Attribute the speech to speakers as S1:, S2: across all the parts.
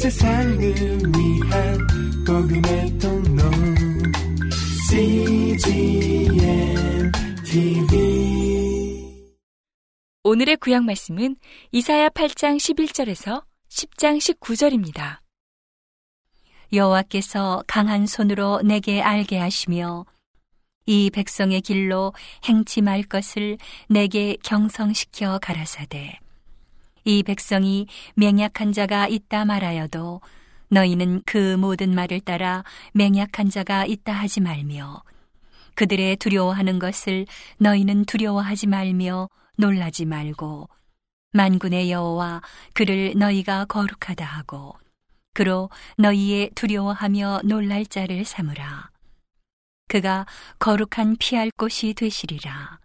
S1: 세상을 위한 복음의 통로. CGM TV
S2: 오늘의 구약 말씀은 이사야 8장 11절에서 10장 19절입니다.
S3: 여호와께서 강한 손으로 내게 알게 하시며 이 백성의 길로 행치 말 것을 내게 경성시켜 가라사대 이 백성이 맹약한 자가 있다 말하여도 너희는 그 모든 말을 따라 맹약한 자가 있다 하지 말며 그들의 두려워하는 것을 너희는 두려워하지 말며 놀라지 말고 만군의 여호와 그를 너희가 거룩하다 하고 그로 너희의 두려워하며 놀랄 자를 삼으라. 그가 거룩한 피할 곳이 되시리라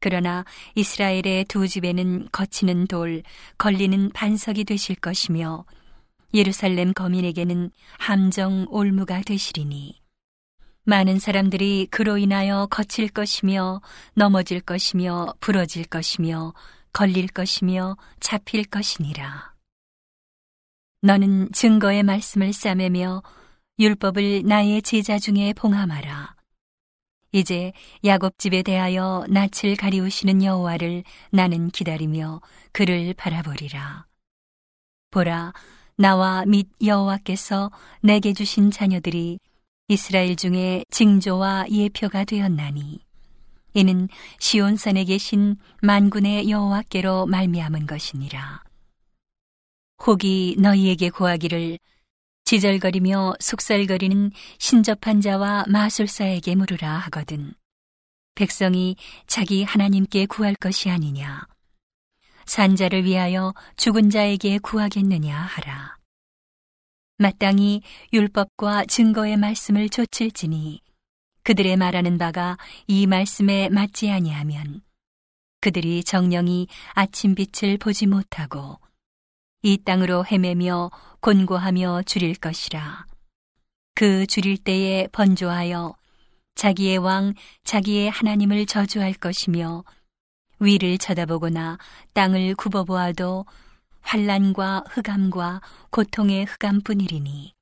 S3: 그러나 이스라엘의 두 집에는 거치는 돌, 걸리는 반석이 되실 것이며 예루살렘 거민에게는 함정 올무가 되시리니 많은 사람들이 그로 인하여 거칠 것이며 넘어질 것이며 부러질 것이며 걸릴 것이며 잡힐 것이니라. 너는 증거의 말씀을 싸매며 율법을 나의 제자 중에 봉함하라. 이제 야곱 집에 대하여 낯을 가리우시는 여호와를 나는 기다리며 그를 바라보리라. 보라, 나와 및 여호와께서 내게 주신 자녀들이 이스라엘 중에 징조와 예표가 되었나니 이는 시온산에 계신 만군의 여호와께로 말미암은 것이니라. 혹이 너희에게 구하기를 지절거리며 속살거리는 신접한 자와 마술사에게 물으라 하거든. 백성이 자기 하나님께 구할 것이 아니냐. 산자를 위하여 죽은 자에게 구하겠느냐 하라. 마땅히 율법과 증거의 말씀을 좇을지니 그들의 말하는 바가 이 말씀에 맞지 아니하면 그들이 정령이 아침 빛을 보지 못하고 이 땅으로 헤매며 곤고하며 줄일 것이라. 그 줄일 때에 번조하여 자기의 왕, 자기의 하나님을 저주할 것이며 위를 쳐다보거나 땅을 굽어보아도 환란과 흑암과 고통의 흑암뿐이리니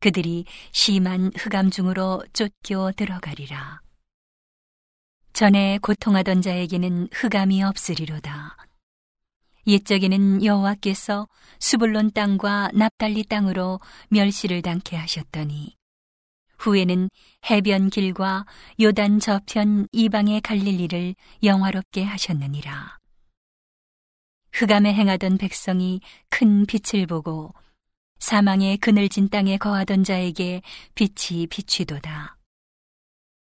S3: 그들이 심한 흑암 중으로 쫓겨 들어가리라. 전에 고통하던 자에게는 흑암이 없으리로다. 옛적에는 여호와께서 수불론 땅과 납달리 땅으로 멸시를 당케 하셨더니 후에는 해변 길과 요단 저편 이방의 갈릴리를 영화롭게 하셨느니라. 흑암에 행하던 백성이 큰 빛을 보고 사망의 그늘진 땅에 거하던 자에게 빛이 비취도다.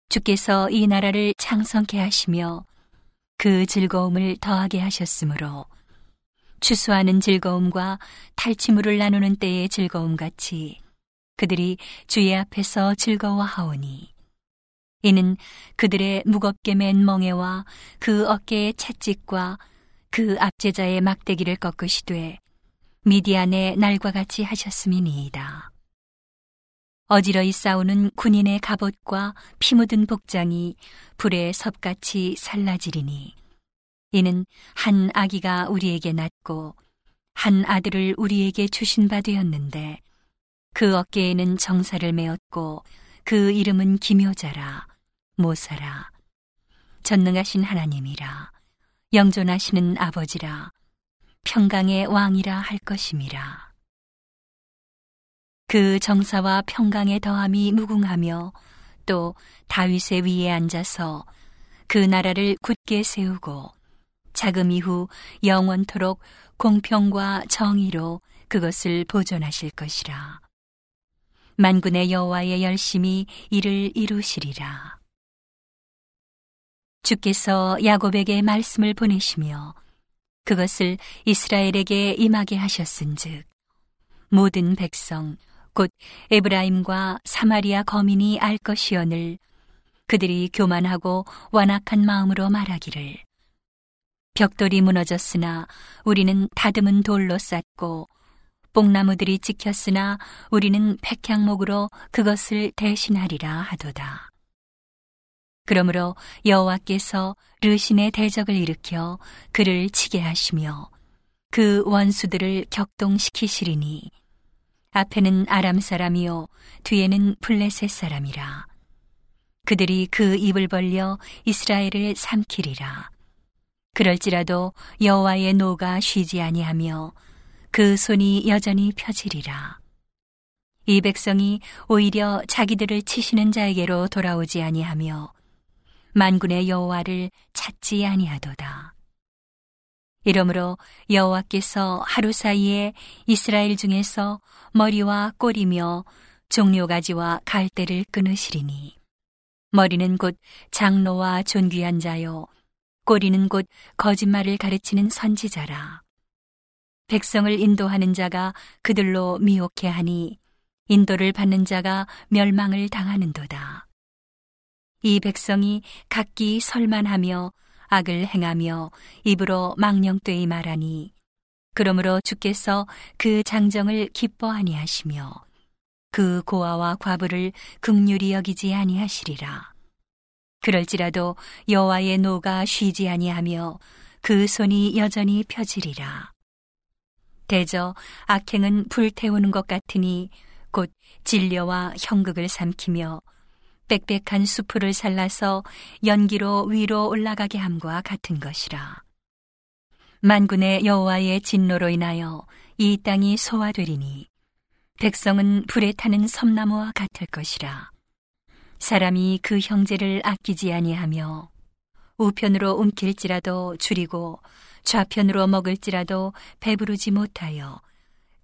S3: 주께서 이 나라를 창성케 하시며 그 즐거움을 더하게 하셨으므로 추수하는 즐거움과 탈취물을 나누는 때의 즐거움 같이 그들이 주의 앞에서 즐거워하오니 이는 그들의 무겁게 맨 멍에와 그 어깨의 채찍과 그 압제자의 막대기를 꺾으시되 미디안의 날과 같이 하셨음이니이다. 어지러이 싸우는 군인의 갑옷과 피 묻은 복장이 불에 섭같이 살라지리니 이는 한 아기가 우리에게 낳고 한 아들을 우리에게 주신 바 되었는데 그 어깨에는 정사를 메었고 그 이름은 기묘자라 모사라 전능하신 하나님이라 영존하시는 아버지라 평강의 왕이라 할 것임이라. 그 정사와 평강의 더함이 무궁하며 또 다윗의 위에 앉아서 그 나라를 굳게 세우고 자금 이후 영원토록 공평과 정의로 그것을 보존하실 것이라. 만군의 여호와의 열심히 이를 이루시리라. 주께서 야곱에게 말씀을 보내시며 그것을 이스라엘에게 임하게 하셨은즉 모든 백성 곧 에브라임과 사마리아 거민이 알 것이오늘 그들이 교만하고 완악한 마음으로 말하기를 벽돌이 무너졌으나 우리는 다듬은 돌로 쌓고 뽕나무들이 찍혔으나 우리는 백향목으로 그것을 대신하리라 하도다. 그러므로 여호와께서 르신의 대적을 일으켜 그를 치게 하시며 그 원수들을 격동시키시리니 앞에는 아람 사람이요 뒤에는 블레셋 사람이라 그들이 그 입을 벌려 이스라엘을 삼키리라 그럴지라도 여호와의 노가 쉬지 아니하며 그 손이 여전히 펴지리라 이 백성이 오히려 자기들을 치시는 자에게로 돌아오지 아니하며 만군의 여호와를 찾지 아니하도다. 이러므로 여호와께서 하루 사이에 이스라엘 중에서 머리와 꼬리며 종료가지와 갈대를 끊으시리니 머리는 곧 장로와 존귀한 자요 꼬리는 곧 거짓말을 가르치는 선지자라 백성을 인도하는 자가 그들로 미혹해 하니 인도를 받는 자가 멸망을 당하는도다. 이 백성이 각기 설만하며 악을 행하며 입으로 망령되이 말하니 그러므로 주께서 그 장정을 기뻐하니 하시며 그 고아와 과부를 극률이 여기지 아니하시리라. 그럴지라도 여호와의 노가 쉬지 아니하며 그 손이 여전히 펴지리라. 대저 악행은 불태우는 것 같으니 곧 진려와 형극을 삼키며 빽빽한 수풀을 살라서 연기로 위로 올라가게 함과 같은 것이라. 만군의 여호와의 진노로 인하여 이 땅이 소화되리니 백성은 불에 타는 섬나무와 같을 것이라. 사람이 그 형제를 아끼지 아니하며 우편으로 움킬지라도 줄이고 좌편으로 먹을지라도 배부르지 못하여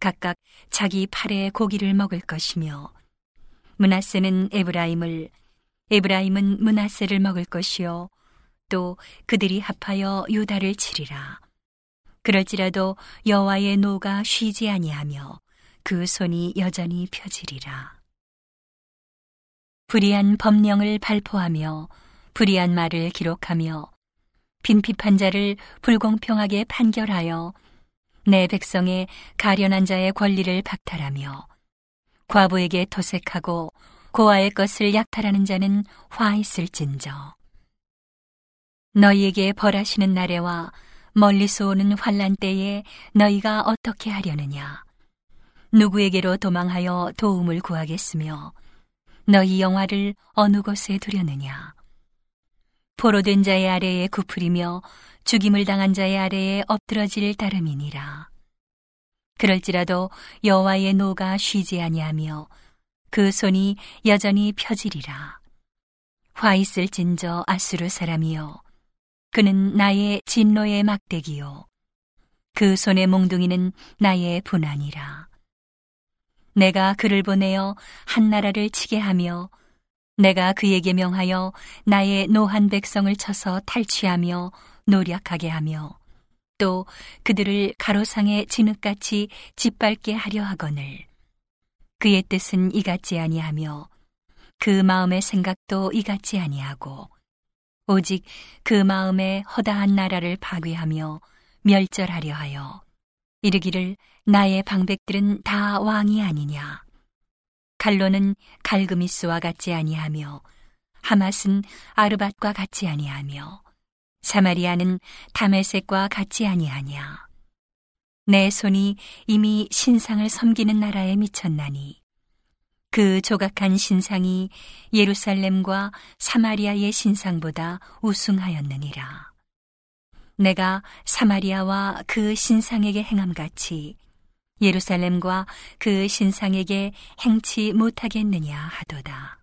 S3: 각각 자기 팔에 고기를 먹을 것이며 문하세는 에브라임을 에브라임은 문하세를 먹을 것이요. 또 그들이 합하여 유다를 치리라. 그럴지라도 여호와의 노가 쉬지 아니하며 그 손이 여전히 펴지리라 불의한 법령을 발포하며 불의한 말을 기록하며 빈핍한 자를 불공평하게 판결하여 내 백성의 가련한 자의 권리를 박탈하며 과부에게 토색하고 고아의 것을 약탈하는 자는 화 있을진저. 너희에게 벌하시는 날에와 멀리서 오는 환란 때에 너희가 어떻게 하려느냐? 누구에게로 도망하여 도움을 구하겠으며 너희 영화를 어느 곳에 두려느냐 포로된 자의 아래에 구풀이며 죽임을 당한 자의 아래에 엎드러질 따름이니라. 그럴지라도 여호와의 노가 쉬지 아니하며 그 손이 여전히 펴지리라. 화 있을 진저 아수르 사람이요. 그는 나의 진노의 막대기요. 그 손의 몽둥이는 나의 분한이라. 내가 그를 보내어 한 나라를 치게 하며 내가 그에게 명하여 나의 노한 백성을 쳐서 탈취하며 노략하게 하며 또 그들을 가로상의 진흙같이 짓밟게 하려 하거늘. 그의 뜻은 이같지 아니하며 그 마음의 생각도 이같지 아니하고 오직 그 마음에 허다한 나라를 파괴하며 멸절하려 하여 이르기를 나의 방백들은 다 왕이 아니냐 갈로는 갈그미스와 같지 아니하며 하맛은 아르밧과 같지 아니하며 사마리아는 다메섹과 같지 아니하냐. 내 손이 이미 신상을 섬기는 나라에 미쳤나니 그 조각한 신상이 예루살렘과 사마리아의 신상보다 우승하였느니라. 내가 사마리아와 그 신상에게 행함같이 예루살렘과 그 신상에게 행치 못하겠느냐 하도다.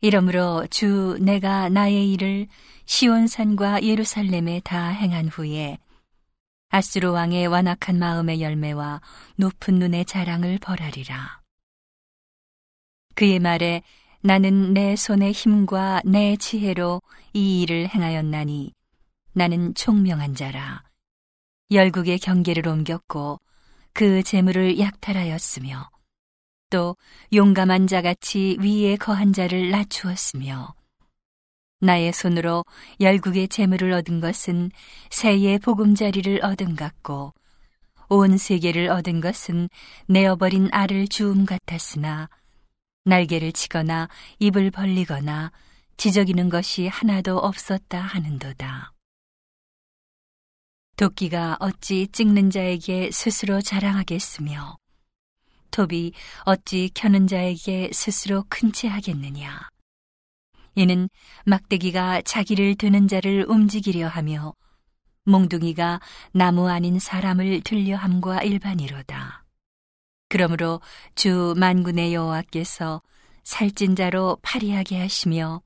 S3: 이러므로 주 내가 나의 일을 시온산과 예루살렘에 다 행한 후에 아스로 왕의 완악한 마음의 열매와 높은 눈의 자랑을 벌하리라. 그의 말에 나는 내 손의 힘과 내 지혜로 이 일을 행하였나니 나는 총명한 자라. 열국의 경계를 옮겼고 그 재물을 약탈하였으며 또 용감한 자같이 위에 거한 자를 낮추었으며 나의 손으로 열국의 재물을 얻은 것은 새의 보금자리를 얻은 같고 온 세계를 얻은 것은 내어버린 알을 주움 같았으나 날개를 치거나 입을 벌리거나 지저귀는 것이 하나도 없었다 하는도다. 도끼가 어찌 찍는 자에게 스스로 자랑하겠으며 톱이 어찌 켜는 자에게 스스로 큰채 하겠느냐. 이는 막대기가 자기를 드는 자를 움직이려 하며 몽둥이가 나무 아닌 사람을 들려 함과 일반이로다. 그러므로 주 만군의 여호와께서 살찐 자로 파리하게 하시며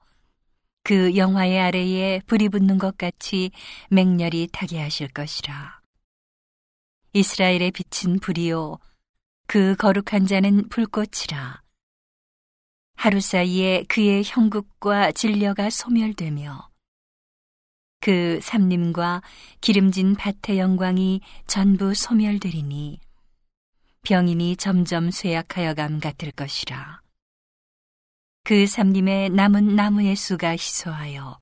S3: 그 영화의 아래에 불이 붙는 것 같이 맹렬히 타게 하실 것이라. 이스라엘의 빛은 불이요 그 거룩한 자는 불꽃이라. 하루 사이에 그의 형국과 진려가 소멸되며 그 삼림과 기름진 밭의 영광이 전부 소멸되리니 병인이 점점 쇠약하여 감 같을 것이라. 그 삼림에 남은 나무의 수가 희소하여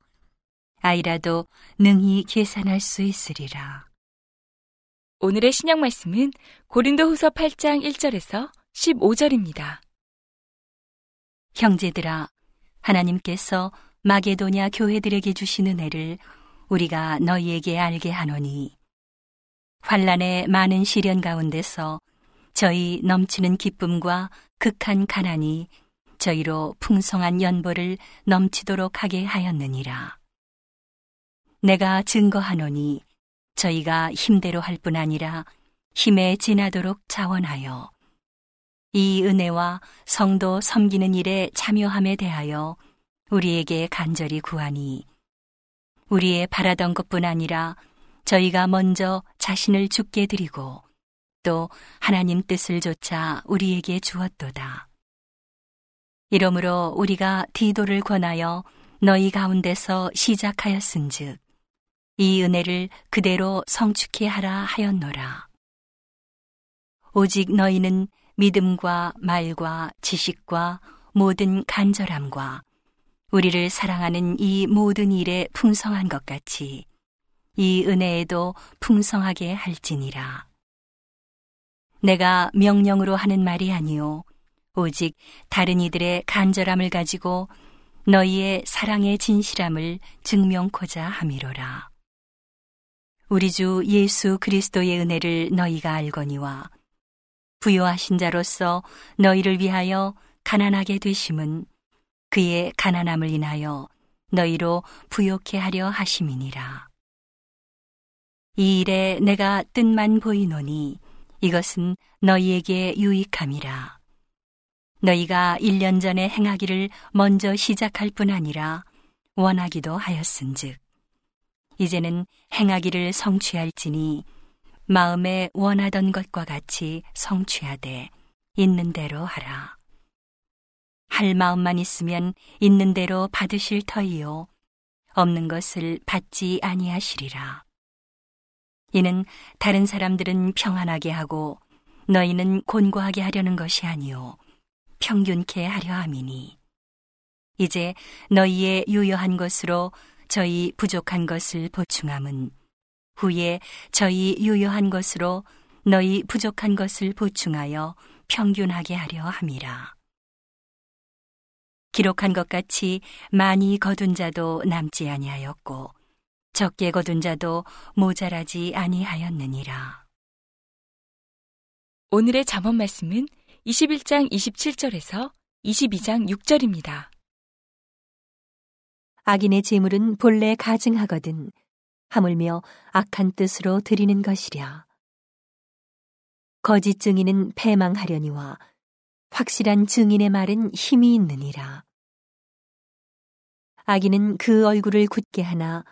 S3: 아이라도 능히 계산할 수 있으리라.
S2: 오늘의 신약 말씀은 고린도 후서 8장 1절에서 15절입니다.
S3: 형제들아, 하나님께서 마게도냐 교회들에게 주신 은혜를 우리가 너희에게 알게 하노니 환란의 많은 시련 가운데서 저희 넘치는 기쁨과 극한 가난이 저희로 풍성한 연보를 넘치도록 하게 하였느니라. 내가 증거하노니 저희가 힘대로 할 뿐 아니라 힘에 지나도록 자원하여 이 은혜와 성도 섬기는 일에 참여함에 대하여 우리에게 간절히 구하니 우리의 바라던 것뿐 아니라 저희가 먼저 자신을 죽게 드리고 또 하나님 뜻을 조차 우리에게 주었도다. 이러므로 우리가 디도를 권하여 너희 가운데서 시작하였은즉 이 은혜를 그대로 성축해 하라 하였노라. 오직 너희는 믿음과 말과 지식과 모든 간절함과 우리를 사랑하는 이 모든 일에 풍성한 것 같이 이 은혜에도 풍성하게 할지니라. 내가 명령으로 하는 말이 아니요 오직 다른 이들의 간절함을 가지고 너희의 사랑의 진실함을 증명코자 함이로라. 우리 주 예수 그리스도의 은혜를 너희가 알거니와 부요하신 자로서 너희를 위하여 가난하게 되심은 그의 가난함을 인하여 너희로 부욕해 하려 하심이니라. 이 일에 내가 뜻만 보이노니 이것은 너희에게 유익함이라. 너희가 1년 전에 행하기를 먼저 시작할 뿐 아니라 원하기도 하였은즉 이제는 행하기를 성취할지니 마음에 원하던 것과 같이 성취하되 있는 대로 하라. 할 마음만 있으면 있는 대로 받으실 터이요 없는 것을 받지 아니하시리라. 이는 다른 사람들은 평안하게 하고 너희는 곤고하게 하려는 것이 아니요 평균케 하려 함이니 이제 너희의 유효한 것으로 저희 부족한 것을 보충함은 후에 저희 유효한 것으로 너희 부족한 것을 보충하여 평균하게 하려 함이라. 기록한 것 같이 많이 거둔 자도 남지 아니하였고 적게 거둔 자도 모자라지 아니하였느니라.
S2: 오늘의 잠언 말씀은 21장 27절에서 22장 6절입니다.
S3: 악인의 재물은 본래 가증하거든 하물며 악한 뜻으로 드리는 것이랴. 거짓 증인은 패망하려니와 확실한 증인의 말은 힘이 있느니라. 악인은 그 얼굴을 굳게 하나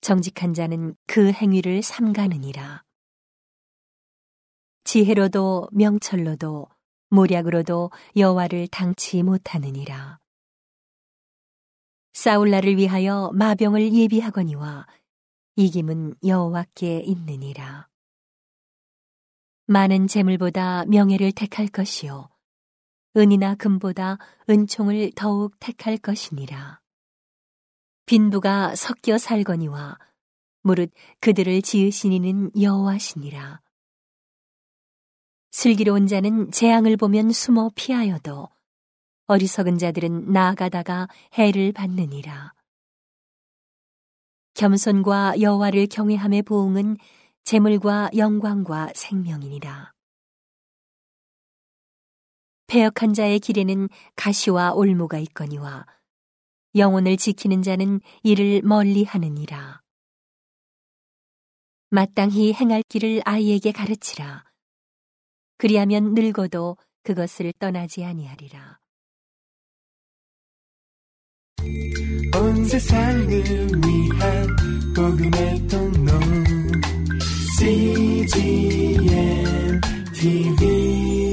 S3: 정직한 자는 그 행위를 삼가느니라. 지혜로도 명철로도 모략으로도 여호와를 당치 못하느니라. 사울라를 위하여 마병을 예비하거니와 이김은 여호와께 있느니라. 많은 재물보다 명예를 택할 것이요 은이나 금보다 은총을 더욱 택할 것이니라. 빈부가 섞여 살거니와 무릇 그들을 지으신 이는 여호와시니라. 슬기로운 자는 재앙을 보면 숨어 피하여도 어리석은 자들은 나아가다가 해를 받느니라. 겸손과 여호와를 경외함의 보응은 재물과 영광과 생명이니라. 패역한 자의 길에는 가시와 올무가 있거니와 영혼을 지키는 자는 이를 멀리 하느니라. 마땅히 행할 길을 아이에게 가르치라. 그리하면 늙어도 그것을 떠나지 아니하리라.
S1: 온 세상을 위한 복음의 통로 CGM TV